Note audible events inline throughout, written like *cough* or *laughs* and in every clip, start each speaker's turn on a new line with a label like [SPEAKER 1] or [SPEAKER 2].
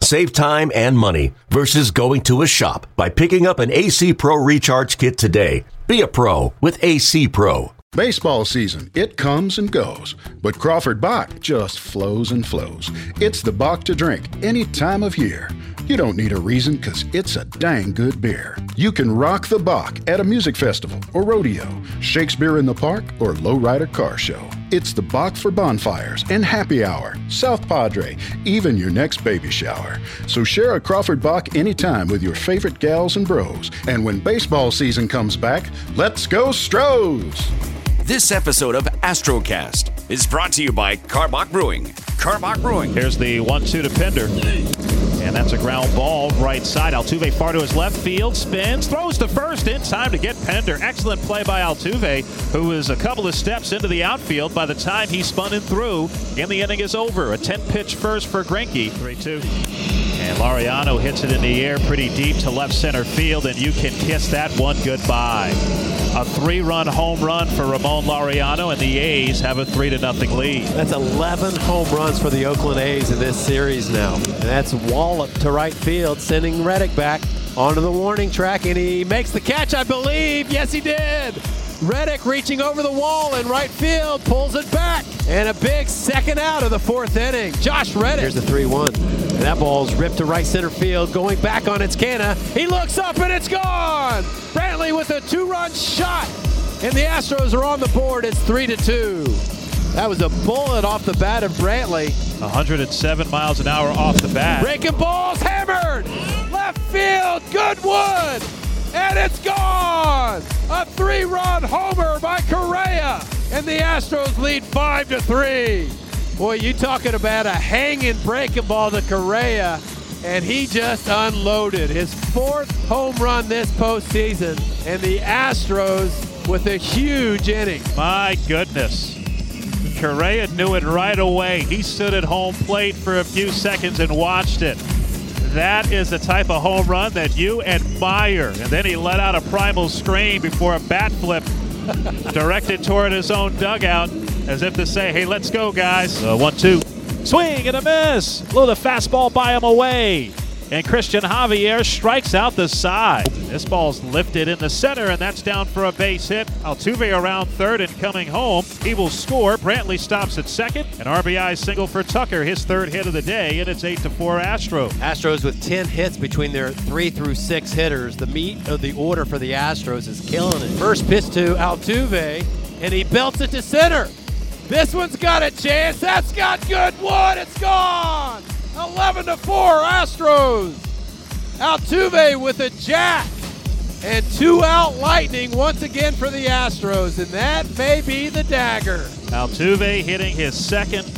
[SPEAKER 1] Save time and money versus going to a shop by picking up an AC Pro Recharge Kit today. Be a pro with AC Pro.
[SPEAKER 2] Baseball season, it comes and goes, but Crawford Bock just flows and flows. It's the Bock to drink any time of year. You don't need a reason because it's a dang good beer. You can rock the Bock at a music festival or rodeo, Shakespeare in the Park, or lowrider car show. It's the Bock for bonfires and happy hour, South Padre, even your next baby shower. So share a Crawford Bock anytime with your favorite gals and bros. And when baseball season comes back, let's go Stros!
[SPEAKER 3] This episode of Astrocast is brought to you by Karbach Brewing. Karbach Brewing.
[SPEAKER 4] Here's the one-two to Pinder. And that's a ground ball right side. Altuve far to his left field, spins, throws to first in time to get Pinder. Excellent play by Altuve, who is a couple of steps into the outfield by the time he spun and threw. And the inning is over. A 10-pitch first for Greinke. 3-2. And Laureano hits it in the air pretty deep to left center field, and you can kiss that one goodbye. A three-run home run for Ramon Laureano, and the A's have a three to nothing lead.
[SPEAKER 5] That's 11 home runs for the Oakland A's in this series now. And that's wallop to right field, sending Reddick back onto the warning track, and he makes the catch, I believe. Yes, he did. Reddick reaching over the wall in right field, pulls it back, and a big second out of the fourth inning. Josh Reddick. Here's the 3 1. And that ball's ripped to right center field, going back on its Canha. He looks up and it's gone. Brantley with a two run shot. And the Astros are on the board. It's 3 to 2. That was a bullet off the bat of Brantley.
[SPEAKER 4] 107 miles an hour off the bat.
[SPEAKER 5] Breaking balls hammered. Left field, Goodwood. And it's gone. A three run homer by Correa. And the Astros lead 5 to 3. Boy, you talking about a hanging breaking ball to Correa, and he just unloaded his fourth home run this postseason, and the Astros with a huge inning.
[SPEAKER 4] My goodness. Correa knew it right away. He stood at home plate for a few seconds and watched it. That is the type of home run that you admire. And then he let out a primal scream before a bat flip *laughs* directed toward his own dugout as if to say, hey, let's go, guys. Uh, one, two. Swing and a miss. Blow the fastball by him away. And Christian Javier strikes out the side. This ball's lifted in the center, and that's down for a base hit. Altuve around third and coming home. He will score. Brantley stops at second. An RBI single for Tucker, his third hit of the day, and it's 8 to 4 Astros.
[SPEAKER 5] Astros with 10 hits between their three through six hitters. The meat of the order for the Astros is killing it. First pitch to Altuve, and he belts it to center. This one's got a chance. That's got good wood. It's gone. 11 to 4 Astros. Altuve with a jack. And two out lightning once again for the Astros, and that may be the dagger.
[SPEAKER 4] Altuve hitting his second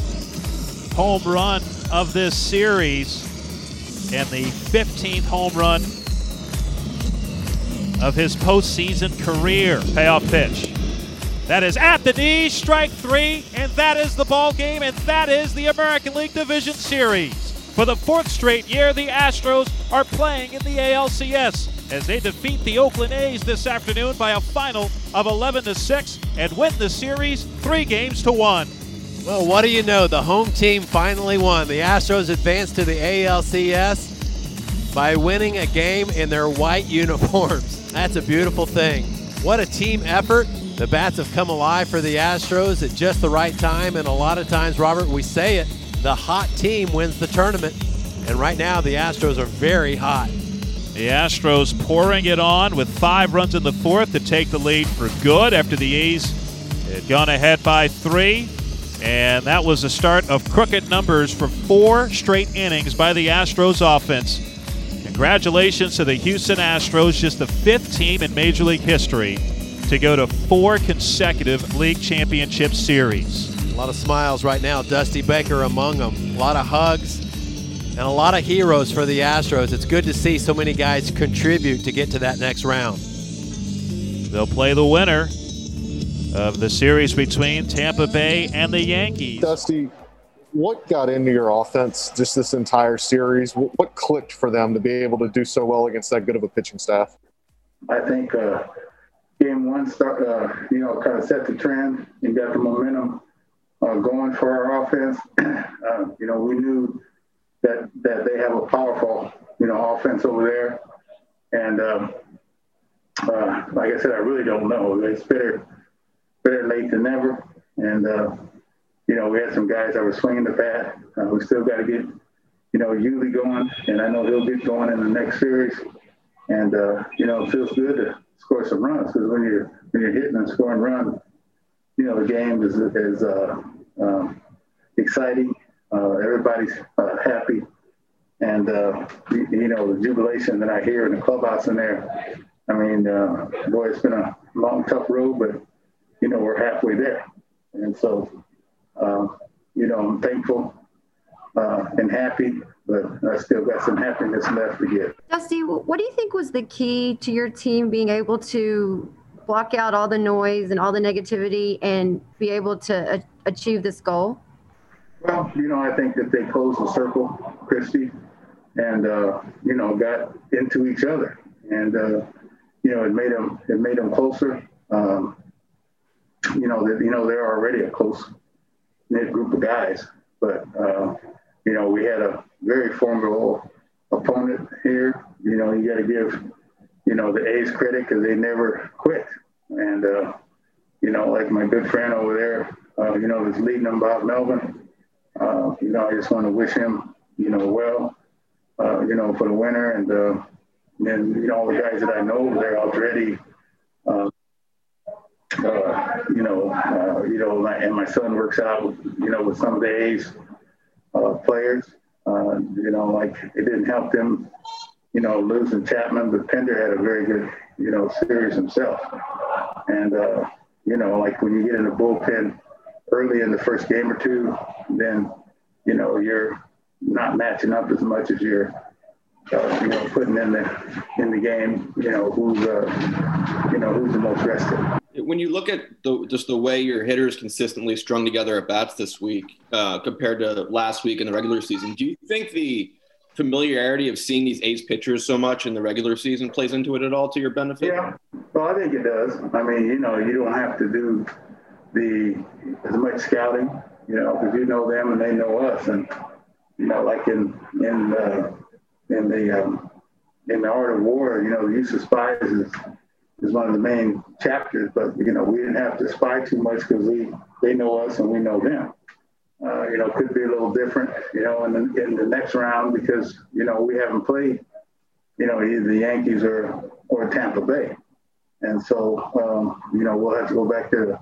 [SPEAKER 4] home run of this series and the 15th home run of his postseason career. Payoff pitch. That is at the knee, strike three, and that is the ball game, and that is the American League Division Series. For the fourth straight year, the Astros are playing in the ALCS as they defeat the Oakland A's this afternoon by a final of 11 to 6 and win the series three games to one.
[SPEAKER 5] Well, what do you know? The home team finally won. The Astros advanced to the ALCS by winning a game in their white *laughs* uniforms. That's a beautiful thing. What a team effort. The bats have come alive for the Astros at just the right time, and a lot of times, Robert, we say it, the hot team wins the tournament. And right now, the Astros are very hot.
[SPEAKER 4] The Astros pouring it on with five runs in the fourth to take the lead for good after the A's had gone ahead by three. And that was the start of crooked numbers for four straight innings by the Astros offense. Congratulations to the Houston Astros, just the fifth team in Major League history to go to four consecutive league championship series.
[SPEAKER 5] A lot of smiles right now, Dusty Baker among them. A lot of hugs and a lot of heroes for the Astros. It's good to see so many guys contribute to get to that next round.
[SPEAKER 4] They'll play the winner of the series between Tampa Bay and the Yankees.
[SPEAKER 6] Dusty, what got into your offense just this entire series? What clicked for them to be able to do so well against that good of a pitching staff?
[SPEAKER 7] I think uh, game one start, uh, you know, kind of set the trend and got the momentum uh, going for our offense. *clears throat* Uh, you know, we knew that that they have a powerful, you know, offense over there, and um, uh, like I said, I really don't know. It's better better late than never, and uh, you know, we had some guys that were swinging the bat. we still got to get, you know, Yuli going, and I know he'll get going in the next series. And you know, it feels good to score some runs because when you're when you're hitting and scoring runs, you know the game is is uh, um, exciting. Uh, everybody's uh, happy, and uh, you, you, know the jubilation that I hear in the clubhouse in there. I mean, uh, boy, it's been a long, tough road, but you know we're halfway there, and so uh, you know I'm thankful and happy but I still got some happiness left to get.
[SPEAKER 8] Dusty, what do you think was the key to your team being able to block out all the noise and all the negativity and be able to a- achieve this goal?
[SPEAKER 7] Well, you know, I think that they closed the circle, Christy, and uh, you know, got into each other, and uh, you know, it made them it made them closer. Um, you know, that you know they're already a close knit group of guys, but uh, you know, we had a very formidable opponent here. You know, you got to give, you know, the A's credit because they never quit. And, uh, you know, like my good friend over there, uh, you know, is leading them, Bob Melvin. Uh, you know, I just want to wish him, you know, well, uh, you know, for the winter. And uh, then, you know, all the guys that I know there already, uh, uh, you know, uh, you know, and my son works out, you know, with some of the A's uh, players. Uh, you know, like it didn't help them, you know, losing Chapman, but Pinder had a very good, you know, series himself. And, uh, you know, like when you get in the bullpen early in the first game or two, then, you know, you're not matching up as much as you're, uh, you know, putting in the in the game. You know, who's uh, you know who's the most rested
[SPEAKER 9] when you look at the, just the way your hitters consistently strung together at bats this week uh, compared to last week in the regular season, do you think the familiarity of seeing these ace pitchers so much in the regular season plays into it at all to your benefit?
[SPEAKER 7] Yeah, well, I think it does. I mean, you know, you don't have to do the as much scouting, you know, because you know them and they know us, and you know, like in in uh, in the um, in the art of war, you know, the use of spies is is one of the main chapters. But you know, we didn't have to spy too much because we they know us and we know them. Uh, you know, could be a little different, you know, in the, in the next round because you know we haven't played, you know, either the Yankees or or Tampa Bay, and so um, you know we'll have to go back to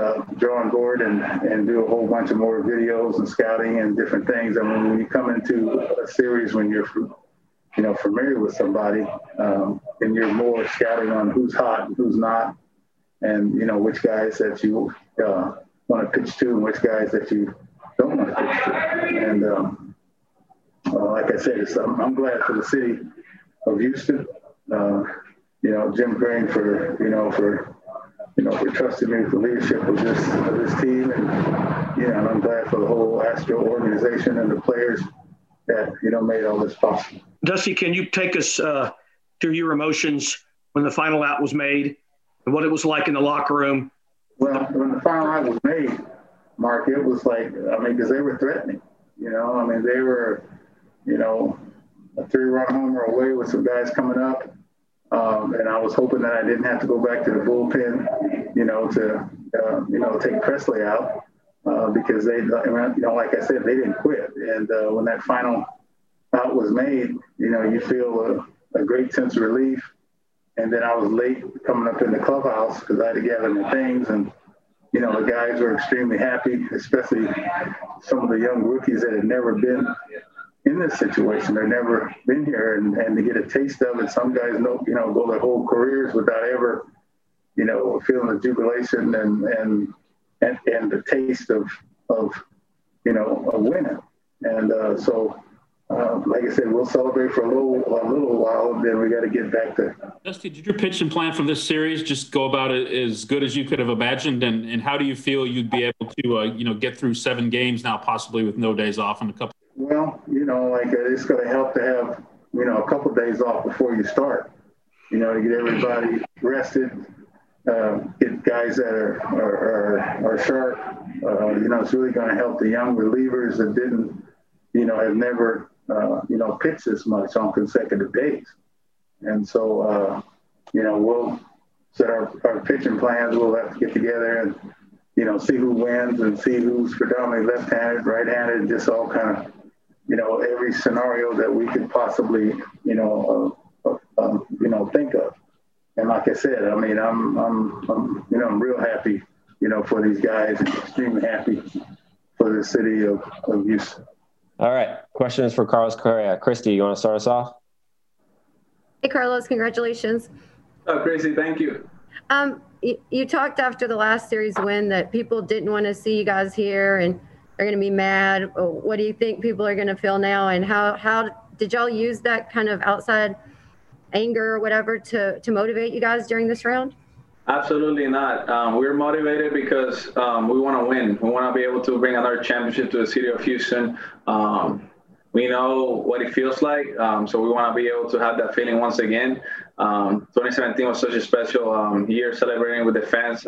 [SPEAKER 7] uh, drawing board and, and do a whole bunch of more videos and scouting and different things. I mean, when you come into a series when you're you know, familiar with somebody, um, and you're more scouting on who's hot and who's not, and you know which guys that you uh, want to pitch to and which guys that you don't want to pitch to. And um, uh, like I said, I'm, I'm, glad for the city of Houston. Uh, you know, Jim Crane for you know for you know for trusting me with the leadership of this of this team, and you know, and I'm glad for the whole Astro organization and the players that you know made all this possible.
[SPEAKER 10] Dusty, can you take us uh, through your emotions when the final out was made and what it was like in the locker room?
[SPEAKER 7] Well, final out was made, Mark, it was like I mean, because they were threatening. You know, I mean, they were, you know, a three-run homer away with some guys coming up. Um, and I was hoping that I didn't have to go back to the bullpen, you know, to uh, you know take Pressly out uh, because they, you know, like I said, they didn't quit. And uh, when that final out was made, you know, you feel a, a, great sense of relief. And then I was late coming up in the clubhouse because I had to gather my things. And, you know, the guys were extremely happy, especially some of the young rookies that had never been in this situation. They've never been here and, and to get a taste of it. Some guys know, you know, go their whole careers without ever, you know, feeling the jubilation and, and and, and the taste of, of you know, of winning. And uh, so, uh, like I said, we'll celebrate for a little a little while, and then we got to get back to.
[SPEAKER 11] Dusty, did your pitching plan for this series just go about it as good as you could have imagined? And, and how do you feel you'd be able to, uh, you know, get through seven games now, possibly with no days off and a couple?
[SPEAKER 7] Well, you know, like uh, it's going to help to have you know a couple of days off before you start. You know, to get everybody rested, uh, get guys that are are, are, are sharp. Uh, you know, it's really going to help the young relievers that didn't, you know, have never uh, you know, pitch this much on consecutive days. And so, uh, you know, we'll set our, our pitching plans. We'll have to get together and, you know, see who wins and see who's predominantly left-handed, right-handed, just all kind of, you know, every scenario that we could possibly, you know, uh, uh, um, you know, think of. And like I said, I mean, I'm, I'm, I'm, you know, I'm real happy, you know, for these guys and extremely happy for the city of, of Houston.
[SPEAKER 12] All right. Question is for Carlos Correa. Christy, you want to start us off?
[SPEAKER 8] Hey, Carlos, congratulations.
[SPEAKER 13] Oh, Christy, thank you.
[SPEAKER 8] Um, you, you talked after the last series win that people didn't want to see you guys here and are going to be mad. What do you think people are going to feel now? And how, how did y'all use that kind of outside anger or whatever to, to motivate you guys during this round?
[SPEAKER 13] Absolutely not. Um, we're motivated because um, we want to win. We want to be able to bring another championship to the city of Houston. Um, we know what it feels like, um, so we want to be able to have that feeling once again. Um, 2017 was such a special um, year celebrating with the fans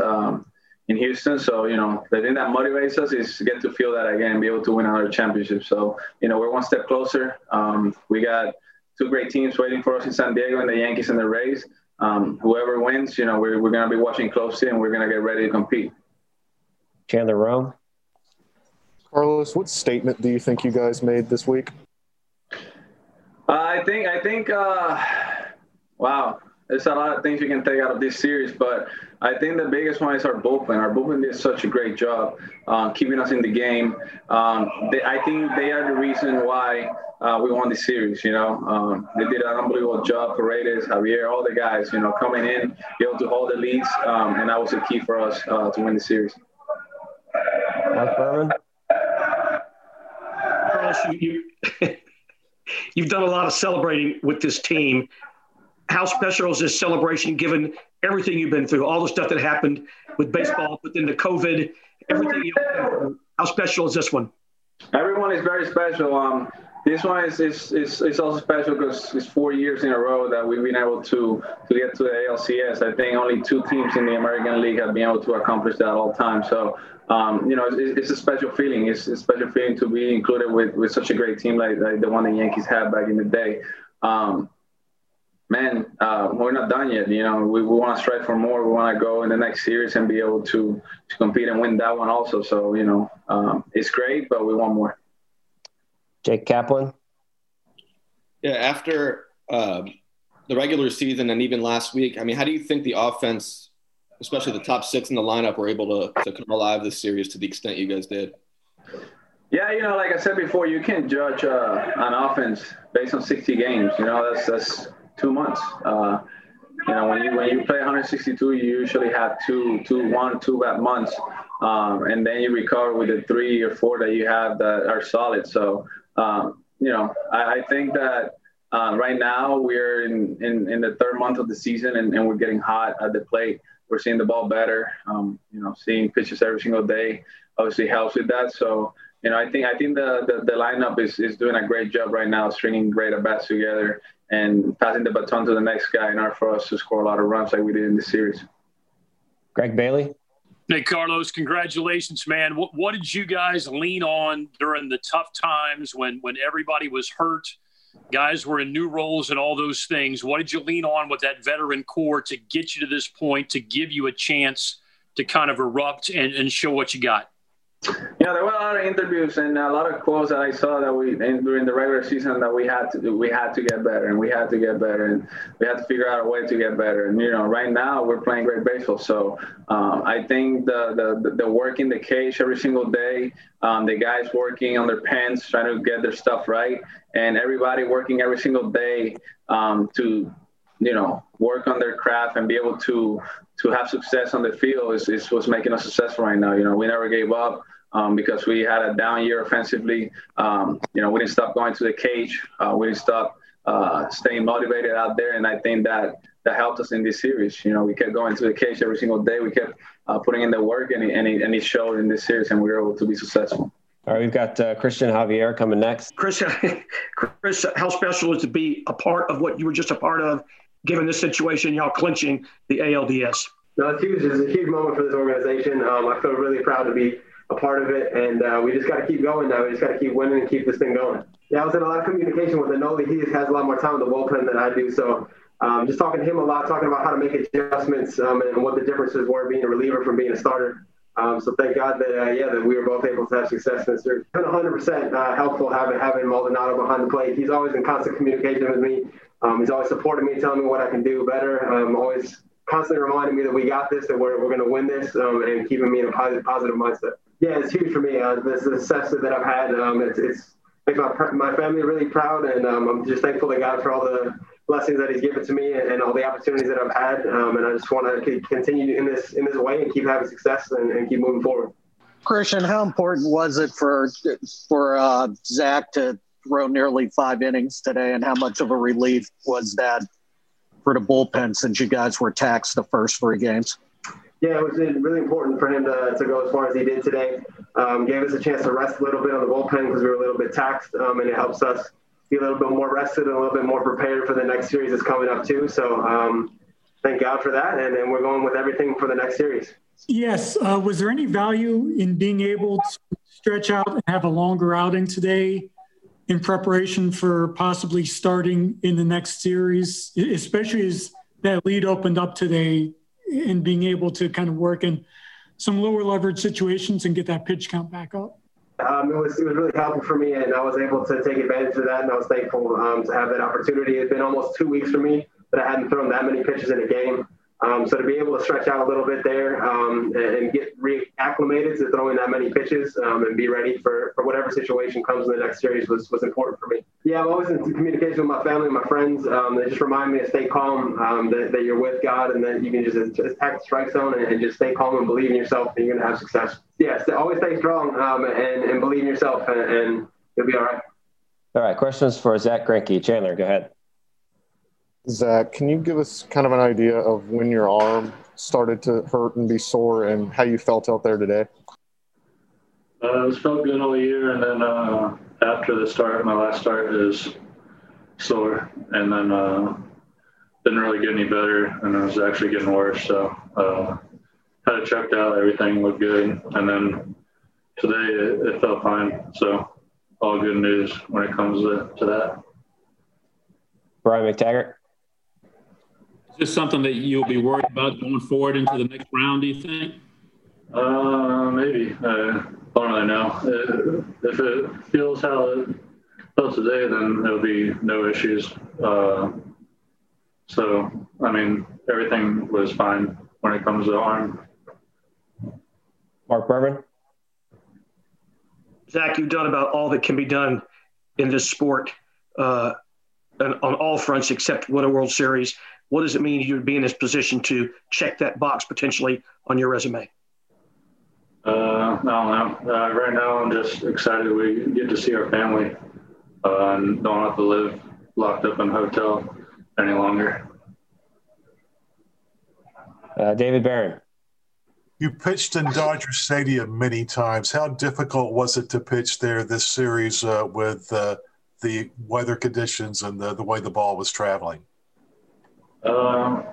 [SPEAKER 13] in Houston. So, you know, the thing that motivates us is to get to feel that again and be able to win another championship. So, you know, we're one step closer. we got two great teams waiting for us in San Diego and the Yankees and the Rays um, whoever wins, you know, we're, we're going to be watching closely and we're going to get ready to compete.
[SPEAKER 12] Chandler Rome.
[SPEAKER 6] Carlos, what statement do you think you guys made this week?
[SPEAKER 13] Uh, I think, I think, uh, wow, there's a lot of things you can take out of this series, but I think the biggest one is our bullpen. Our bullpen did such a great job uh, keeping us in the game. Um, they, I think they are the reason why uh, we won the series. You know, um, they did an unbelievable job. Paredes, Javier, all the guys, you know, coming in, be able to hold the leads, um, and that was the key for us uh, to win the series.
[SPEAKER 12] Mark Berman.
[SPEAKER 10] Carlos, you, you *laughs* you've done a lot of celebrating with this team. How special is this celebration given everything you've been through, all the stuff that happened with baseball, but then the COVID, everything How special is this one?
[SPEAKER 13] Everyone is very special. Um, this one is, is, is, is also special because it's four years in a row that we've been able to, to get to the ALCS. I think only two teams in the American League have been able to accomplish that all time. So, um, you know, it's, it's, a special feeling. It's, it's, a special feeling to be included with, with such a great team like, like the one the Yankees had back in the day. Um, man, uh, we're not done yet. You know, we, we want to strive for more. We want to go in the next series and be able to, to compete and win that one also. So, you know, um, it's great, but we want more.
[SPEAKER 12] Jake Kaplan.
[SPEAKER 9] Yeah, after uh, the regular season and even last week, I mean, how do you think the offense, especially the top six in the lineup, were able to, to come alive this series to the extent you guys did?
[SPEAKER 13] Yeah, you know, like I said before, you can't judge uh, an offense based on 60 games. You know, that's that's two months. Uh, you know, when you when you play 162, you usually have two, two, one, two bad months, um, and then you recover with the three or four that you have that are solid. So, um, you know, I, I think that uh, right now we're in, in, in the third month of the season, and, and we're getting hot at the plate. We're seeing the ball better. Um, you know, seeing pitches every single day obviously helps with that. So, you know, I think I think the, the, the lineup is, is doing a great job right now, stringing great at bats together and passing the baton to the next guy in order for us to score a lot of runs like we did in this series.
[SPEAKER 12] Greg Bailey.
[SPEAKER 14] Hey, Carlos, congratulations, man. What, what did you guys lean on during the tough times when, when everybody was hurt? Guys were in new roles and all those things. What did you lean on with that veteran core to get you to this point, to give you a chance to kind of erupt and, and show what you got?
[SPEAKER 13] Yeah, there were a lot of interviews and a lot of quotes that I saw that we during the regular season that we had to we had to get better and we had to get better and we had to figure out a way to get better. And you know, right now we're playing great baseball. So um, I think the, the the work in the cage every single day, um, the guys working on their pens, trying to get their stuff right, and everybody working every single day um, to you know work on their craft and be able to to have success on the field is, is what's making us successful right now. You know, we never gave up. um, because we had a down year offensively. Um, you know, we didn't stop going to the cage. Uh, we didn't stop uh, staying motivated out there, and I think that that helped us in this series. You know, we kept going to the cage every single day. We kept uh, putting in the work, and it, and, it, and it showed in this series, and we were able to be successful.
[SPEAKER 12] All right, we've got uh, Christian Javier coming next.
[SPEAKER 10] Chris, *laughs* Chris, how special is to be a part of what you were just a part of, given this situation, y'all clinching the ALDS?
[SPEAKER 15] No, it's huge. It's a huge moment for this organization. Um, I feel really proud to be a part of it, and uh, we just got to keep going now. We just got to keep winning and keep this thing going. Yeah, I was in a lot of communication with Enoli. He has a lot more time in the bullpen than I do, so um, just talking to him a lot, talking about how to make adjustments um, and what the differences were being a reliever from being a starter. Um, so thank God that uh, yeah that we were both able to have success this series. It's been 100% uh, helpful having having Maldonado behind the plate. He's always in constant communication with me. Um, he's always supporting me, telling me what I can do better. Um, always constantly reminding me that we got this, that we're, we're going to win this, um, and keeping me in a positive positive mindset. Yeah, it's huge for me. Uh, the success that I've had, um, it's, it's makes my my family really proud, and um, I'm just thankful to God for all the blessings that He's given to me and, and all the opportunities that I've had. Um, and I just want to continue in this in this way and keep having success and, and keep moving forward.
[SPEAKER 16] Christian, how important was it for for uh, Zach to throw nearly five innings today, and how much of a relief was that for the bullpen since you guys were taxed the first three games?
[SPEAKER 15] Yeah, it was really important for him to, to go as far as he did today. Um, gave us a chance to rest a little bit on the bullpen because we were a little bit taxed, um, and it helps us be a little bit more rested and a little bit more prepared for the next series that's coming up too. So um, thank God for that, and, and we're going with everything for the next series.
[SPEAKER 17] Yes. Uh, was there any value in being able to stretch out and have a longer outing today in preparation for possibly starting in the next series, especially as that lead opened up today and being able to kind of work in some lower leverage situations and get that pitch count back up?
[SPEAKER 15] Um, it was it was really helpful for me, and I was able to take advantage of that, and I was thankful um, to have that opportunity. It's been almost two weeks for me that I hadn't thrown that many pitches in a game. Um, so to be able to stretch out a little bit there um, and, get reacclimated to throwing that many pitches um, and be ready for, for whatever situation comes in the next series was, was important for me. Yeah, I'm always in communication with my family and my friends. Um, they just remind me to stay calm, um, that, that, you're with God and that you can just attack the strike zone and, and just stay calm and believe in yourself and you're going to have success. Yes, always stay strong um, and, and believe in yourself and, and you'll be all right.
[SPEAKER 12] All right, questions for Zach Greinke. Chandler, go ahead.
[SPEAKER 6] Zach, can you give us kind of an idea of when your arm started to hurt and be sore and how you felt out there today?
[SPEAKER 18] Uh, it was felt good all year, and then uh, after the start, my last start is sore, and then uh, didn't really get any better, and it was actually getting worse. So uh, had it checked out, everything looked good, and then today it, it felt fine. So all good news when it comes to, to that.
[SPEAKER 12] Brian McTaggart
[SPEAKER 11] this something that you'll be worried about going forward into the next round, do you think?
[SPEAKER 18] Uh, maybe. Uh, I don't really know. Uh, if it feels how it felt today, then there'll be no issues. Uh, so, I mean, everything was fine when it comes to the arm.
[SPEAKER 12] Mark Berman?
[SPEAKER 10] Zach, you've done about all that can be done in this sport uh, on all fronts except win a World Series. What does it mean you would be in this position to check that box potentially on your resume?
[SPEAKER 18] Uh, I don't. Uh, right now, I'm just excited we get to see our family uh, and don't have to live locked up in a hotel any longer.
[SPEAKER 12] Uh, David Barron.
[SPEAKER 19] You pitched in Dodger Stadium many times. How difficult was it to pitch there this series uh, with uh, the weather conditions and the, the way the ball was traveling?
[SPEAKER 18] Um,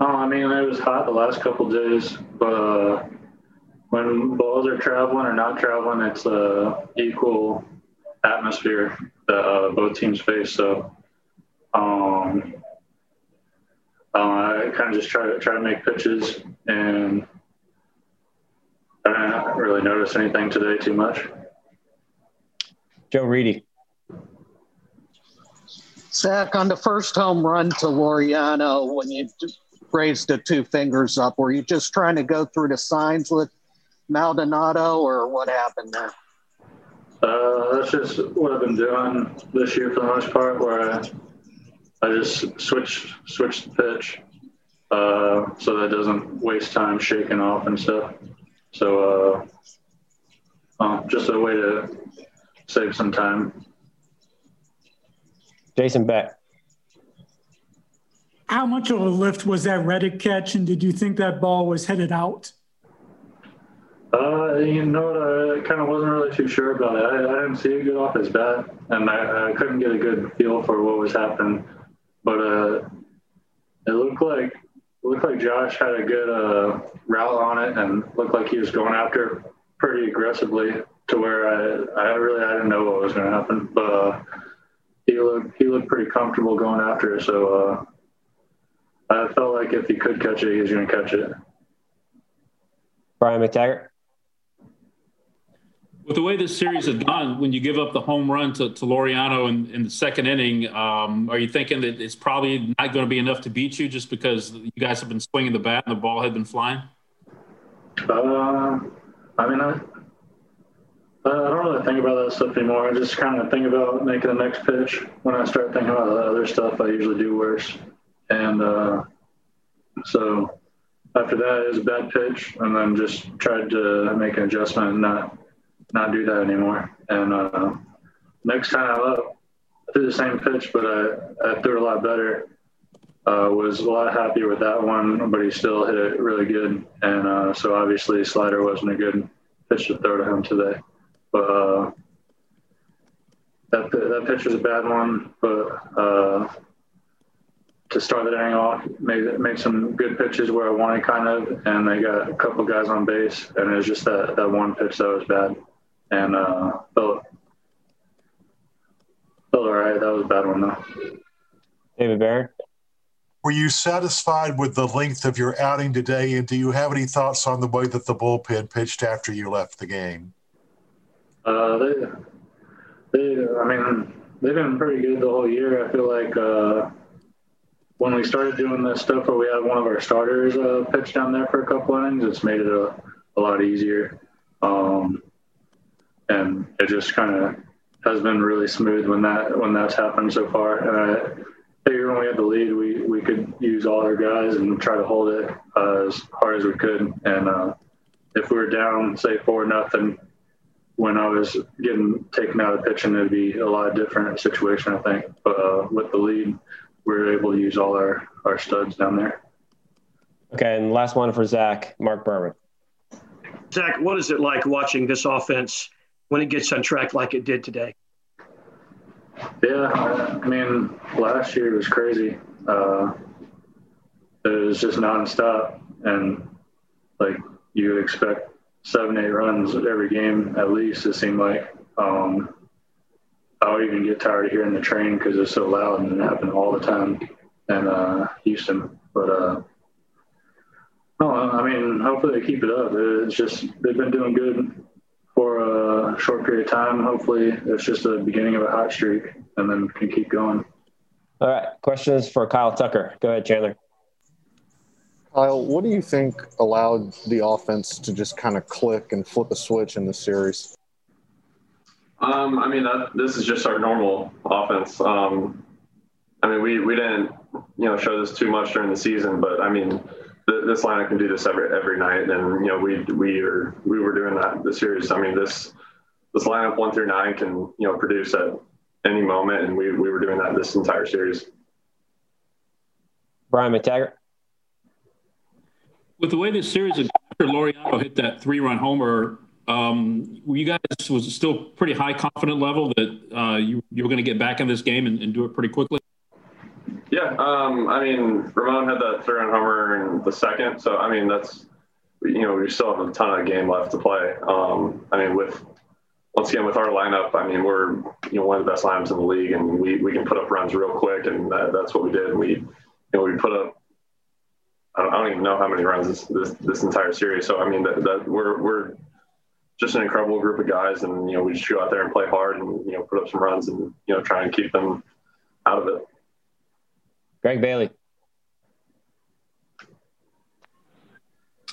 [SPEAKER 18] oh, I mean, it was hot the last couple days, but uh, when balls are traveling or not traveling, it's a equal atmosphere that uh, both teams face. So, um, uh, I kind of just try to try to make pitches, and I didn't really notice anything today too much.
[SPEAKER 12] Joe Reedy.
[SPEAKER 16] Zach, on the first home run to Laureano, when you raised the two fingers up, were you just trying to go through the signs with Maldonado, or what happened there?
[SPEAKER 18] Uh, that's just what I've been doing this year for the most part, where I, I just switch switch the pitch uh, so that doesn't waste time shaking off and stuff. So uh, um, just a way to save some time.
[SPEAKER 12] Jason Beck.
[SPEAKER 17] How much of a lift was that Reddick catch, and did you think that ball was headed out?
[SPEAKER 18] Uh, you know what? I kind of wasn't really too sure about it. I, I didn't see it get off his bat, and I, I, couldn't get a good feel for what was happening. But uh, it looked like it looked like Josh had a good uh, route on it, and looked like he was going after pretty aggressively to where I, I really I didn't know what was going to happen. But uh, he looked he looked pretty comfortable going after it, so uh, I felt like if he could catch it, he was going to catch it.
[SPEAKER 12] Brian McTaggart
[SPEAKER 11] with the way this series has gone, when you give up the home run to, to Laureano in, in the second inning, um, are you thinking that it's probably not going to be enough to beat you just because you guys have been swinging the bat and the ball had been flying?
[SPEAKER 18] Uh, I mean, I, I don't really think about that stuff anymore. I just kind of think about making the next pitch. When I start thinking about the other stuff, I usually do worse. And uh, so after that is a bad pitch, and then just tried to make an adjustment and not not do that anymore. And uh, next time up, I threw the same pitch, but I, I threw it a lot better. Uh, was a lot happier with that one, but he still hit it really good. And uh, so obviously, slider wasn't a good pitch to throw to him today. But uh, that that pitch was a bad one. But uh, to start the inning off, made made some good pitches where I wanted, kind of, and they got a couple guys on base, and it was just that that one pitch that was bad and uh, felt felt all right. That was a bad one though.
[SPEAKER 12] David Barron.
[SPEAKER 19] Were you satisfied with the length of your outing today, and do you have any thoughts on the way that the bullpen pitched after you left the game?
[SPEAKER 18] Uh, they, they, I mean, they've been pretty good the whole year. I feel like uh, when we started doing this stuff where we had one of our starters uh, pitch down there for a couple innings, it's made it a, a lot easier. Um, and it just kind of has been really smooth when that when that's happened so far. And I figured when we had the lead, we we could use all our guys and try to hold it uh, as hard as we could. And uh, if we were down, say four nothing, when I was getting taken out of pitching, it'd be a lot different situation, I think. But uh, with the lead, we were able to use all our our studs down there.
[SPEAKER 12] Okay, and last one for Zach, Mark Berman.
[SPEAKER 10] Zach, what is it like watching this offense when it gets on track like it did today?
[SPEAKER 18] Yeah, I mean, last year was crazy. Uh, it was just nonstop, and like you would expect seven, eight runs every game at least. It seemed like. Um, I would even get tired of hearing the train because it's so loud and it happened all the time in uh, Houston. But uh, no, I mean, hopefully they keep it up. It's just they've been doing good for a short period of time. Hopefully, it's just the beginning of a hot streak, and then can keep going.
[SPEAKER 12] All right, questions for Kyle Tucker. Go ahead, Chandler.
[SPEAKER 6] Kyle, what do you think allowed the offense to just kind of click and flip a switch in the series?
[SPEAKER 20] Um, I mean, that, this is just our normal offense. Um, I mean, we, we didn't, you know, show this too much during the season, but I mean, this lineup can do this every every night, and you know we we are we were doing that the series. I mean this this lineup one through nine can you know produce at any moment, and we we were doing that this entire series.
[SPEAKER 12] Brian McTaggart.
[SPEAKER 11] With the way this series, after Laureano hit that three-run homer, um, you guys was still pretty high confident level that uh, you you were going to get back in this game and, and do it pretty quickly?
[SPEAKER 20] Yeah, um, I mean, Ramon had that three-run homer in the second, so I mean that's you know we still have a ton of game left to play. Um, I mean, with once again with our lineup, I mean we're you know one of the best lineups in the league, and we, we can put up runs real quick, and that, that's what we did. We you know we put up I don't, I don't even know how many runs this, this, this entire series. So I mean that, that we're we're just an incredible group of guys, and you know we just go out there and play hard, and you know put up some runs, and you know try and keep them out of it.
[SPEAKER 12] Greg Bailey.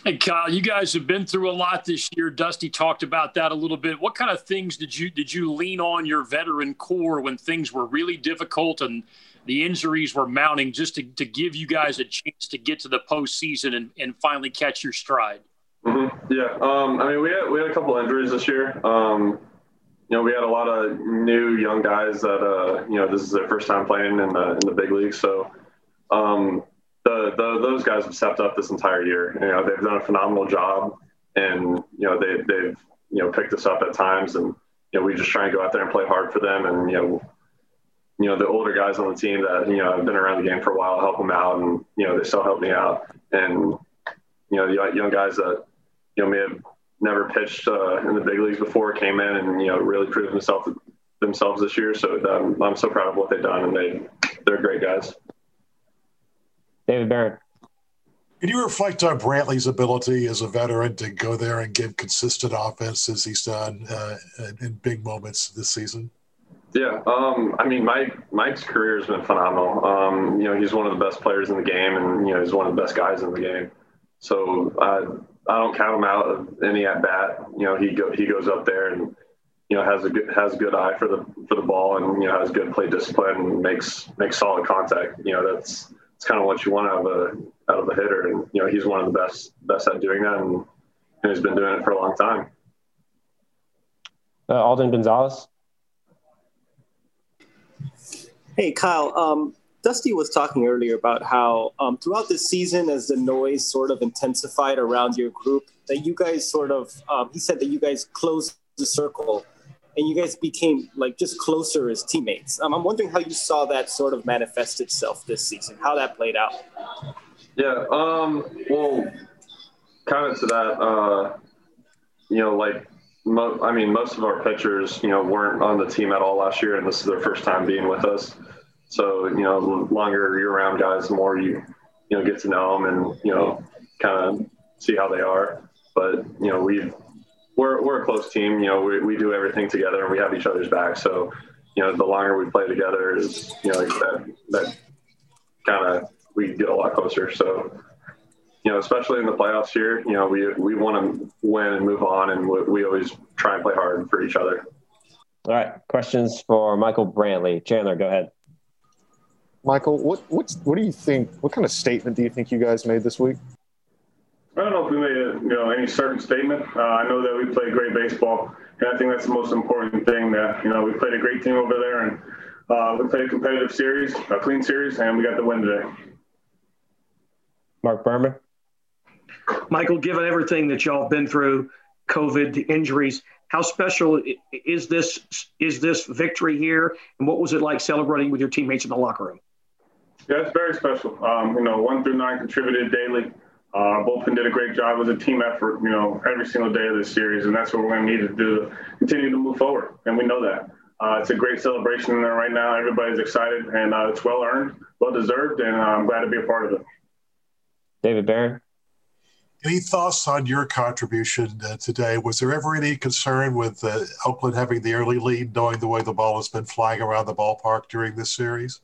[SPEAKER 14] Hey Kyle, you guys have been through a lot this year. Dusty talked about that a little bit. What kind of things did you did you lean on your veteran core when things were really difficult and the injuries were mounting, just to, to give you guys a chance to get to the postseason and, and finally catch your stride?
[SPEAKER 20] Mm-hmm. Yeah. Um, I mean, we had we had a couple injuries this year. Um, you know, we had a lot of new young guys that uh, you know this is their first time playing in the in the big league. So um, the, the those guys have stepped up this entire year. You know, they've done a phenomenal job, and you know they they've you know picked us up at times, and you know we just try and go out there and play hard for them, and you know. You know the older guys on the team that you know have been around the game for a while help them out, and you know they still help me out. And you know the young guys that you know may have never pitched uh, in the big leagues before came in and you know really proved themselves themselves this year. So um, I'm so proud of what they've done, and they they're great guys.
[SPEAKER 12] David Barron.
[SPEAKER 19] Can you reflect on Brantley's ability as a veteran to go there and give consistent offense as he's done uh, in big moments this season?
[SPEAKER 20] Yeah, um, I mean, Mike Mike's career has been phenomenal. Um, you know, he's one of the best players in the game, and you know, he's one of the best guys in the game. So uh, I don't count him out of any at bat. You know, he go, he goes up there and you know has a good has good eye for the for the ball, and you know has good play discipline, and makes makes solid contact. You know, that's it's kind of what you want out of a out of a hitter, and you know he's one of the best best at doing that, and, and he's been doing it for a long time.
[SPEAKER 12] Uh, Alden Gonzalez.
[SPEAKER 21] Hey Kyle, um, Dusty was talking earlier about how um, throughout the season, as the noise sort of intensified around your group, that you guys sort of, um, he said that you guys closed the circle and you guys became like just closer as teammates. Um, I'm wondering how you saw that sort of manifest itself this season, how that played out.
[SPEAKER 20] Yeah. Um, well, kind of to that, uh, you know, like, I mean, most of our pitchers, you know, weren't on the team at all last year, and this is their first time being with us. So, you know, longer you're around guys, the more you, you know, get to know them and, you know, kind of see how they are. But, you know, we've, we're, we're a close team. You know, we, we do everything together and we have each other's back. So, you know, the longer we play together is, you know, that, that kind of, we get a lot closer. So, you know, especially in the playoffs here, you know, we, we want to win and move on and we, we always try and play hard for each other.
[SPEAKER 12] All right. Questions for Michael Brantley. Chandler, go ahead.
[SPEAKER 6] Michael, what what's what do you think? What kind of statement do you think you guys made this week?
[SPEAKER 22] I don't know if we made a, you know any certain statement. Uh, I know that we played great baseball, and I think that's the most important thing. That you know we played a great team over there, and uh, we played a competitive series, a clean series, and we got the win today.
[SPEAKER 12] Mark Berman.
[SPEAKER 10] Michael, given everything that y'all have been through, COVID, the injuries, how special is this is this victory here, and what was it like celebrating with your teammates in the locker room?
[SPEAKER 22] Yeah, it's very special. Um, you know, one through nine contributed daily. Uh, bullpen did a great job. It was a team effort, you know, every single day of this series, and that's what we're going to need to do to continue to move forward. And we know that. Uh, it's a great celebration in there right now. Everybody's excited, and uh, it's well earned, well deserved, and uh, I'm glad to be a part of it.
[SPEAKER 12] David Barron.
[SPEAKER 19] Any thoughts on your contribution uh, today? Was there ever any concern with uh, Oakland having the early lead, knowing the way the ball has been flying around the ballpark during this series?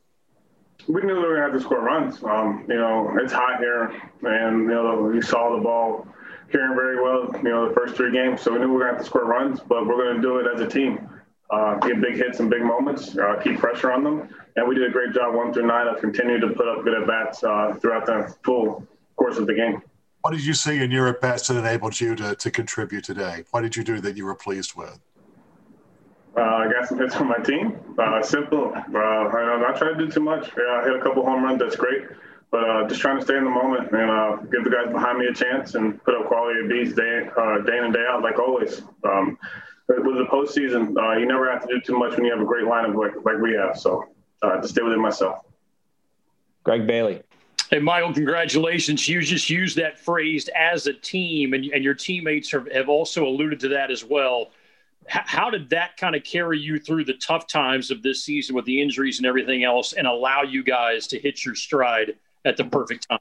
[SPEAKER 22] We knew we were going to have to score runs. Um, you know, it's hot here, and you know we saw the ball hearing very well. You know, the first three games, so we knew we were going to have to score runs, but we're going to do it as a team. Uh, get big hits and big moments, uh, keep pressure on them, and we did a great job one through nine of continuing to put up good at bats uh, throughout the full course of the game.
[SPEAKER 19] What did you see in your at bats that enabled you to, to contribute today? What did you do that you were pleased with?
[SPEAKER 22] Uh, I got some hits from my team. Uh, simple. Uh, I'm not trying to do too much. Yeah, I hit a couple home runs. That's great. But uh, just trying to stay in the moment and uh, give the guys behind me a chance and put up quality of beats day, uh, day in and day out, like always. Um, with the postseason, uh, you never have to do too much when you have a great lineup like, like we have. So uh, to stay within myself.
[SPEAKER 12] Greg Bailey.
[SPEAKER 14] Hey, Michael, congratulations. You just used that phrase as a team, and, and your teammates have, have also alluded to that as well how did that kind of carry you through the tough times of this season with the injuries and everything else and allow you guys to hit your stride at the perfect time?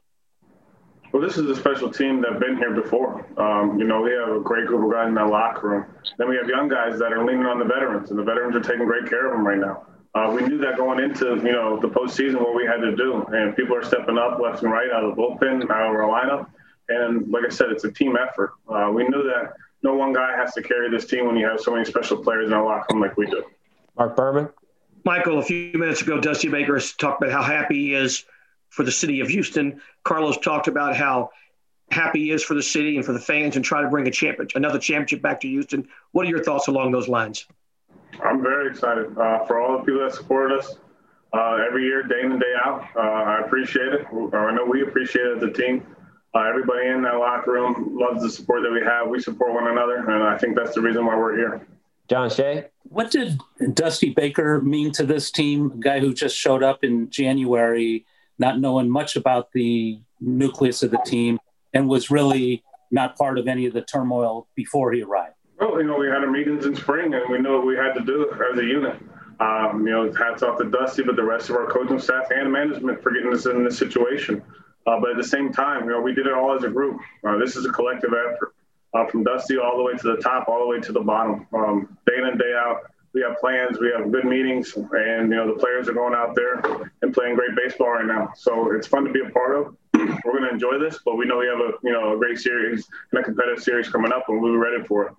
[SPEAKER 22] Well, this is a special team that's been here before. Um, you know, we have a great group of guys in that locker room. Then we have young guys that are leaning on the veterans, and the veterans are taking great care of them right now. Uh, we knew that going into you know the postseason, what we had to do, and people are stepping up left and right out of the bullpen, out of our lineup. And like I said, it's a team effort. Uh, we knew that no one guy has to carry this team when you have so many special players in a locker room like we do.
[SPEAKER 12] Mark Berman.
[SPEAKER 10] Michael, a few minutes ago, Dusty Baker talked about how happy he is for the city of Houston. Carlos talked about how happy he is for the city and for the fans and try to bring a championship, another championship back to Houston. What are your thoughts along those lines?
[SPEAKER 22] I'm very excited uh, for all the people that supported us uh, every year, day in and day out. Uh, I appreciate it. I know we appreciate it as a team. Uh, everybody in that locker room loves the support that we have. We support one another, and I think that's the reason why we're here.
[SPEAKER 12] John Shea.
[SPEAKER 23] What did Dusty Baker mean to this team? A guy who just showed up in January, not knowing much about the nucleus of the team, and was really not part of any of the turmoil before he arrived.
[SPEAKER 22] Well, you know, we had our meetings in spring, and we knew what we had to do as a unit. Um, you know, hats off to Dusty, but the rest of our coaching staff and management for getting us in this situation. Uh, but at the same time, you know, we did it all as a group. Uh, this is a collective effort, uh, from Dusty all the way to the top, all the way to the bottom. Um, day in and day out, we have plans, we have good meetings, and you know the players are going out there and playing great baseball right now. So it's fun to be a part of. *clears throat* We're going to enjoy this, but we know we have a you know a great series and a competitive series coming up, and we'll be ready for it.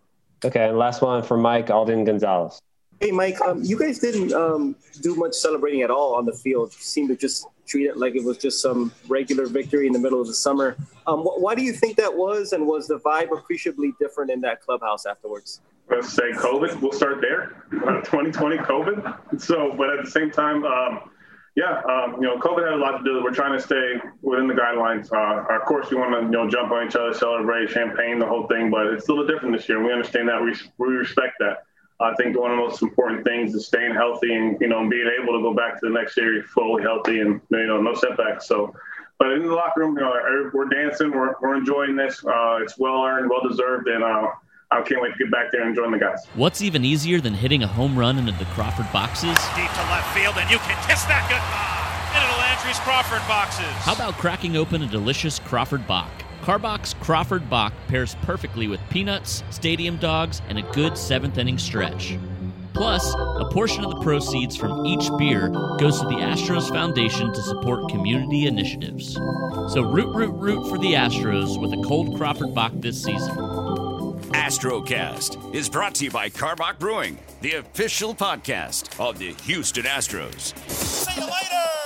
[SPEAKER 12] Okay, and last one from Mike Alden Gonzalez.
[SPEAKER 21] Hey, Mike, um, you guys didn't um, do much celebrating at all on the field. You seemed to just treat it like it was just some regular victory in the middle of the summer. Um, wh- why do you think that was, and was the vibe appreciably different in that clubhouse afterwards?
[SPEAKER 22] Let's say COVID. We'll start there. 2020 COVID. So, but at the same time, um, yeah, um, you know, COVID had a lot to do. We're trying to stay within the guidelines. Uh, of course, we want to, you know, jump on each other, celebrate, champagne, the whole thing. But it's a little different this year. We understand that. We, we respect that. I think one of the most important things is staying healthy and you know being able to go back to the next year fully healthy and you know no setbacks. So, but in the locker room, you know, we're dancing, we're, we're enjoying this. Uh, it's well earned, well deserved, and uh, I can't wait to get back there and join the guys.
[SPEAKER 24] What's even easier than hitting a home run into the Crawford boxes?
[SPEAKER 4] Deep to left field, and you can kiss that goodbye into the Landry's Crawford boxes.
[SPEAKER 24] How about cracking open a delicious Crawford Bock? Karbach's Crawford Bock pairs perfectly with peanuts, stadium dogs, and a good seventh inning stretch. Plus, a portion of the proceeds from each beer goes to the Astros Foundation to support community initiatives. So root, root, root for the Astros with a cold Crawford Bock this season.
[SPEAKER 3] Astrocast is brought to you by Karbach Brewing, the official podcast of the Houston Astros.
[SPEAKER 4] See you later.